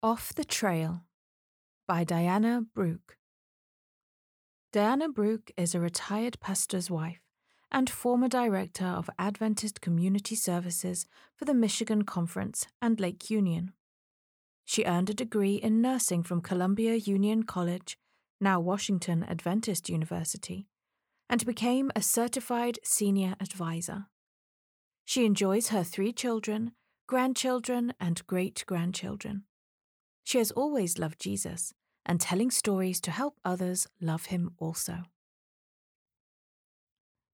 Off the Trail by Diana Bruch. Diana Bruch is a retired pastor's wife and former director of Adventist Community Services for the Michigan Conference and Lake Union. She earned a degree in nursing from Columbia Union College, now Washington Adventist University, and became a certified senior advisor. She enjoys her three children, grandchildren, and great grandchildren. She has always loved Jesus and telling stories to help others love him also.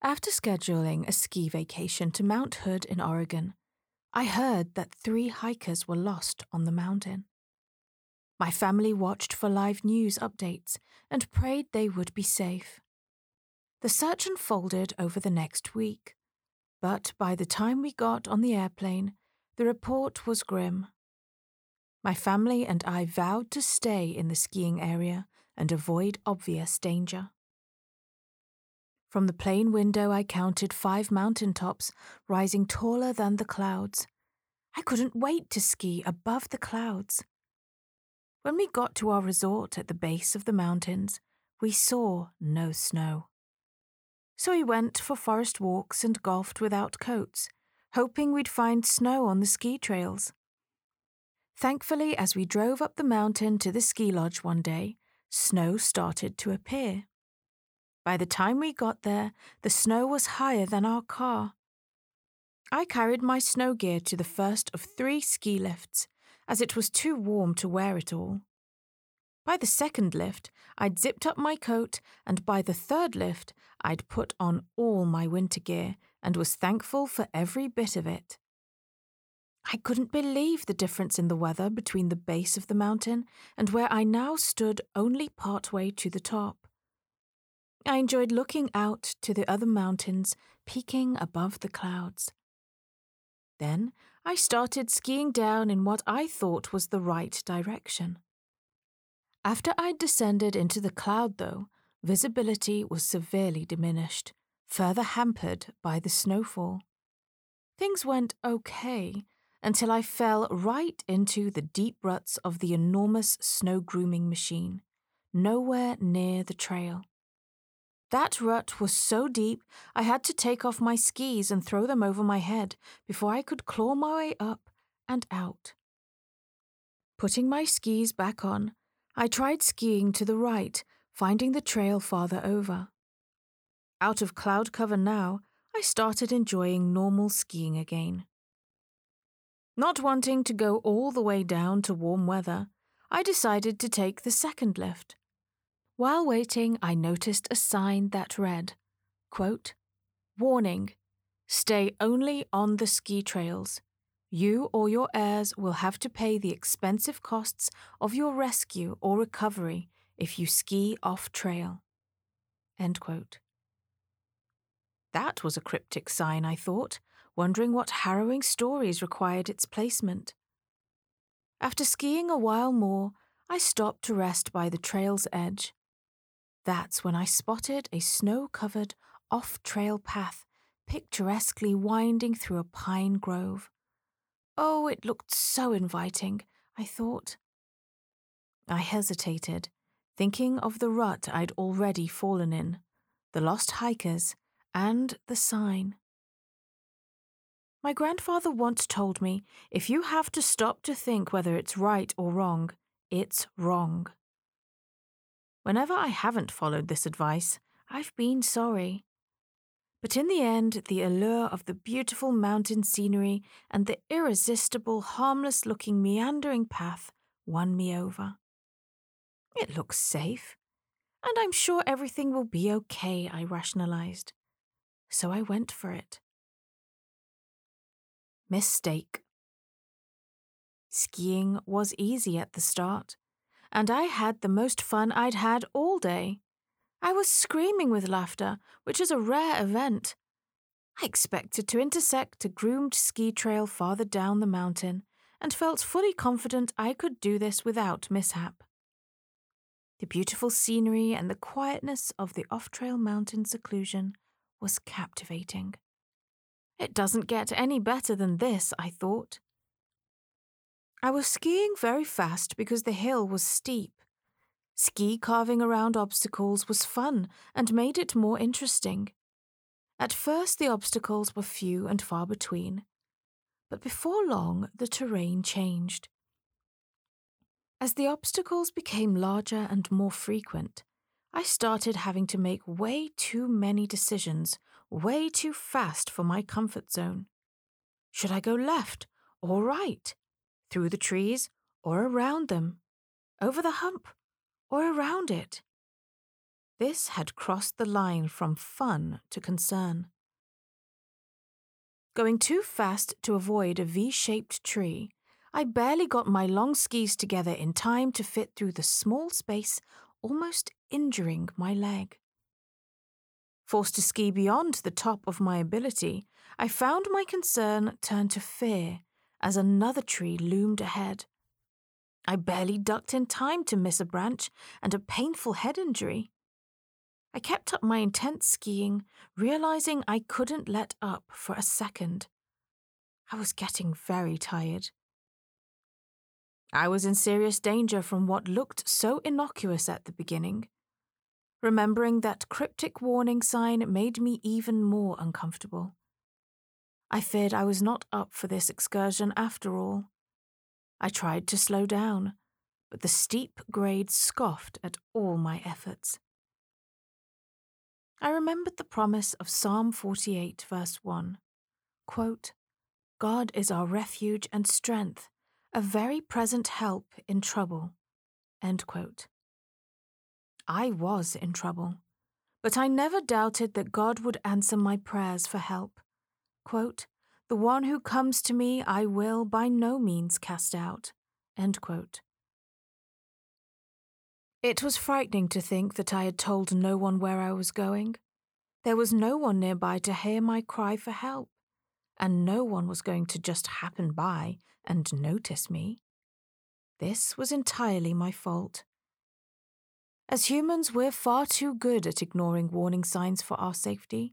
After scheduling a ski vacation to Mount Hood in Oregon, I heard that three hikers were lost on the mountain. My family watched for live news updates and prayed they would be safe. The search unfolded over the next week, but by the time we got on the airplane, the report was grim. My family and I vowed to stay in the skiing area and avoid obvious danger. From the plane window, I counted five mountain tops rising taller than the clouds. I couldn't wait to ski above the clouds. When we got to our resort at the base of the mountains, we saw no snow. So we went for forest walks and golfed without coats, hoping we'd find snow on the ski trails. Thankfully, as we drove up the mountain to the ski lodge one day, snow started to appear. By the time we got there, the snow was higher than our car. I carried my snow gear to the first of three ski lifts, as it was too warm to wear it all. By the second lift, I'd zipped up my coat, and by the third lift, I'd put on all my winter gear and was thankful for every bit of it. I couldn't believe the difference in the weather between the base of the mountain and where I now stood only part way to the top. I enjoyed looking out to the other mountains peeking above the clouds. Then I started skiing down in what I thought was the right direction. After I'd descended into the cloud, though, visibility was severely diminished, further hampered by the snowfall. Things went okay until I fell right into the deep ruts of the enormous snow grooming machine, nowhere near the trail. That rut was so deep I had to take off my skis and throw them over my head before I could claw my way up and out. Putting my skis back on, I tried skiing to the right, finding the trail farther over. Out of cloud cover now, I started enjoying normal skiing again. Not wanting to go all the way down to warm weather, I decided to take the second lift. While waiting, I noticed a sign that read, quote, Warning, stay only on the ski trails. You or your heirs will have to pay the expensive costs of your rescue or recovery if you ski off trail. End quote. That was a cryptic sign, I thought, wondering what harrowing stories required its placement. After skiing a while more, I stopped to rest by the trail's edge. That's when I spotted a snow covered, off trail path picturesquely winding through a pine grove. Oh, it looked so inviting, I thought. I hesitated, thinking of the rut I'd already fallen in, the lost hikers, and the sign. My grandfather once told me if you have to stop to think whether it's right or wrong, it's wrong. Whenever I haven't followed this advice, I've been sorry. But in the end, the allure of the beautiful mountain scenery and the irresistible, harmless looking, meandering path won me over. It looks safe, and I'm sure everything will be okay, I rationalized. So I went for it. Mistake. Skiing was easy at the start, and I had the most fun I'd had all day. I was screaming with laughter, which is a rare event. I expected to intersect a groomed ski trail farther down the mountain and felt fully confident I could do this without mishap. The beautiful scenery and the quietness of the off trail mountain seclusion was captivating. It doesn't get any better than this, I thought. I was skiing very fast because the hill was steep. Ski carving around obstacles was fun and made it more interesting. At first, the obstacles were few and far between, but before long, the terrain changed. As the obstacles became larger and more frequent, I started having to make way too many decisions, way too fast for my comfort zone. Should I go left or right? Through the trees or around them? Over the hump or around it? This had crossed the line from fun to concern. Going too fast to avoid a V shaped tree, I barely got my long skis together in time to fit through the small space, almost injuring my leg. Forced to ski beyond the top of my ability, I found my concern turn to fear as another tree loomed ahead. I barely ducked in time to miss a branch and a painful head injury. I kept up my intense skiing, realizing I couldn't let up for a second. I was getting very tired. I was in serious danger from what looked so innocuous at the beginning. Remembering that cryptic warning sign made me even more uncomfortable. I feared I was not up for this excursion after all. I tried to slow down, but the steep grade scoffed at all my efforts. I remembered the promise of Psalm 48, verse 1 quote, God is our refuge and strength, a very present help in trouble. I was in trouble, but I never doubted that God would answer my prayers for help. Quote, the one who comes to me I will by no means cast out. It was frightening to think that I had told no one where I was going. There was no one nearby to hear my cry for help, and no one was going to just happen by and notice me. This was entirely my fault. As humans, we're far too good at ignoring warning signs for our safety.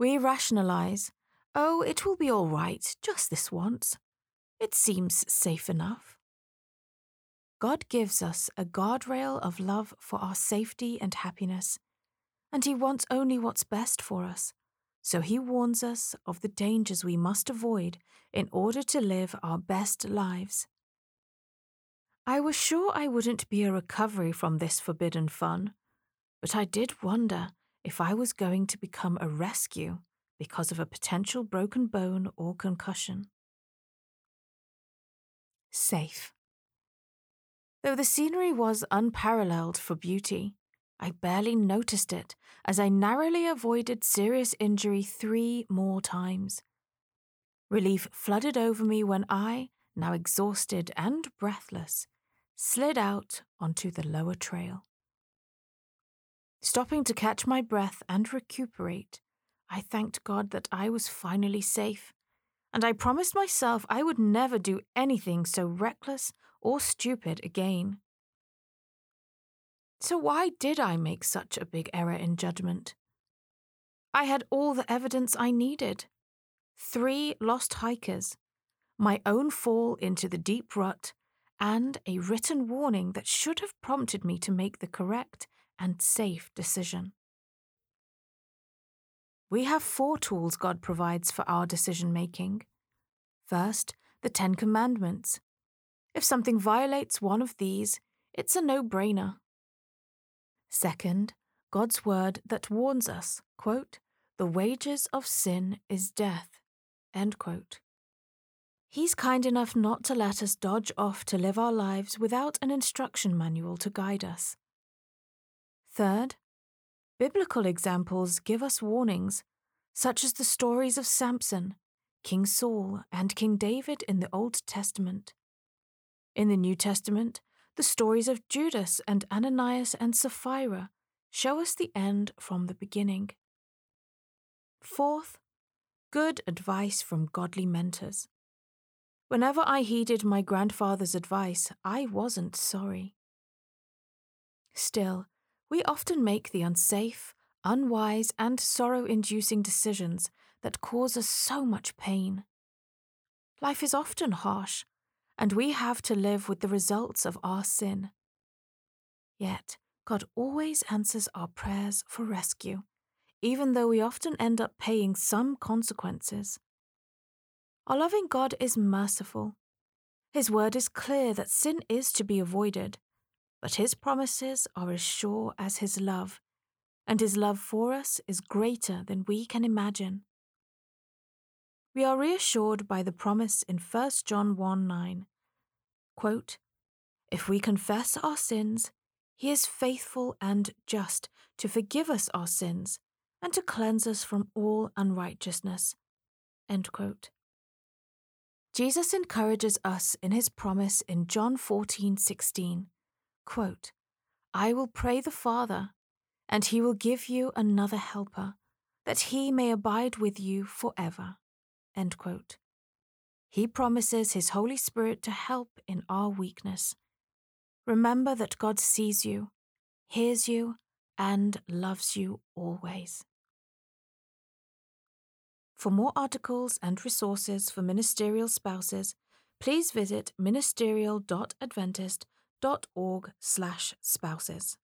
We rationalize, oh, it will be all right, just this once. It seems safe enough. God gives us a guardrail of love for our safety and happiness, and He wants only what's best for us, so He warns us of the dangers we must avoid in order to live our best lives. I was sure I wouldn't be a recovery from this forbidden fun, but I did wonder if I was going to become a rescue because of a potential broken bone or concussion. Safe. Though the scenery was unparalleled for beauty, I barely noticed it as I narrowly avoided serious injury three more times. Relief flooded over me when I, now exhausted and breathless, slid out onto the lower trail. Stopping to catch my breath and recuperate, I thanked God that I was finally safe, and I promised myself I would never do anything so reckless or stupid again. So, why did I make such a big error in judgment? I had all the evidence I needed three lost hikers, my own fall into the deep rut, and a written warning that should have prompted me to make the correct and safe decision. We have four tools God provides for our decision making. First, the Ten Commandments, if something violates one of these, it's a no brainer. Second, God's word that warns us, quote, the wages of sin is death, end quote. He's kind enough not to let us dodge off to live our lives without an instruction manual to guide us. Third, biblical examples give us warnings, such as the stories of Samson, King Saul, and King David in the Old Testament. In the New Testament, the stories of Judas and Ananias and Sapphira show us the end from the beginning. Fourth, good advice from godly mentors. Whenever I heeded my grandfather's advice, I wasn't sorry. Still, we often make the unsafe, unwise, and sorrow inducing decisions that cause us so much pain. Life is often harsh, and we have to live with the results of our sin. Yet, God always answers our prayers for rescue, even though we often end up paying some consequences. Our loving God is merciful. His word is clear that sin is to be avoided, but His promises are as sure as His love, and His love for us is greater than we can imagine. We are reassured by the promise in 1 John 1 9. Quote, if we confess our sins, he is faithful and just to forgive us our sins and to cleanse us from all unrighteousness. Jesus encourages us in his promise in John 14:16, quote, I will pray the Father, and he will give you another helper, that he may abide with you forever. End quote. He promises His Holy Spirit to help in our weakness. Remember that God sees you, hears you, and loves you always. For more articles and resources for ministerial spouses, please visit ministerial.adventist.org/spouses.